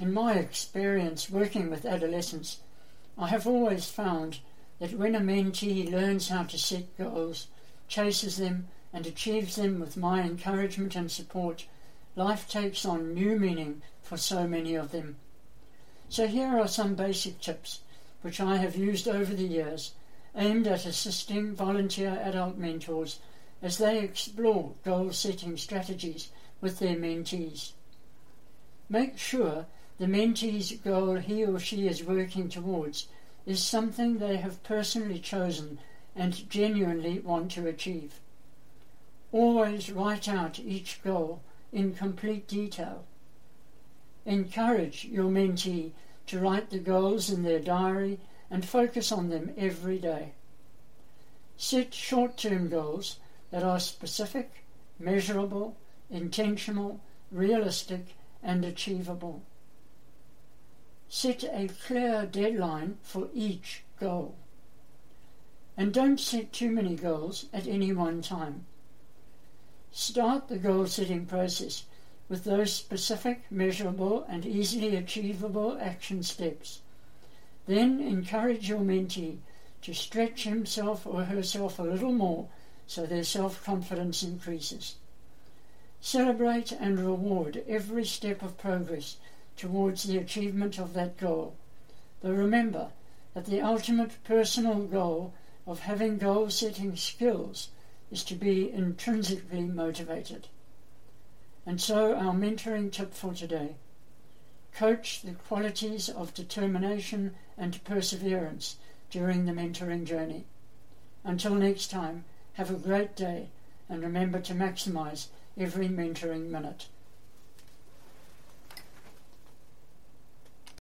In my experience working with adolescents, I have always found that when a mentee learns how to set goals, chases them, and achieves them with my encouragement and support, life takes on new meaning for so many of them. So here are some basic tips which I have used over the years aimed at assisting volunteer adult mentors as they explore goal setting strategies with their mentees. Make sure the mentee's goal he or she is working towards is something they have personally chosen and genuinely want to achieve. Always write out each goal in complete detail. Encourage your mentee to write the goals in their diary and focus on them every day. Set short term goals that are specific, measurable, intentional, realistic, and achievable. Set a clear deadline for each goal. And don't set too many goals at any one time. Start the goal setting process with those specific, measurable, and easily achievable action steps. Then encourage your mentee to stretch himself or herself a little more so their self confidence increases. Celebrate and reward every step of progress towards the achievement of that goal. But remember that the ultimate personal goal of having goal setting skills is to be intrinsically motivated. And so, our mentoring tip for today coach the qualities of determination and perseverance during the mentoring journey. Until next time, have a great day and remember to maximize every mentoring minute.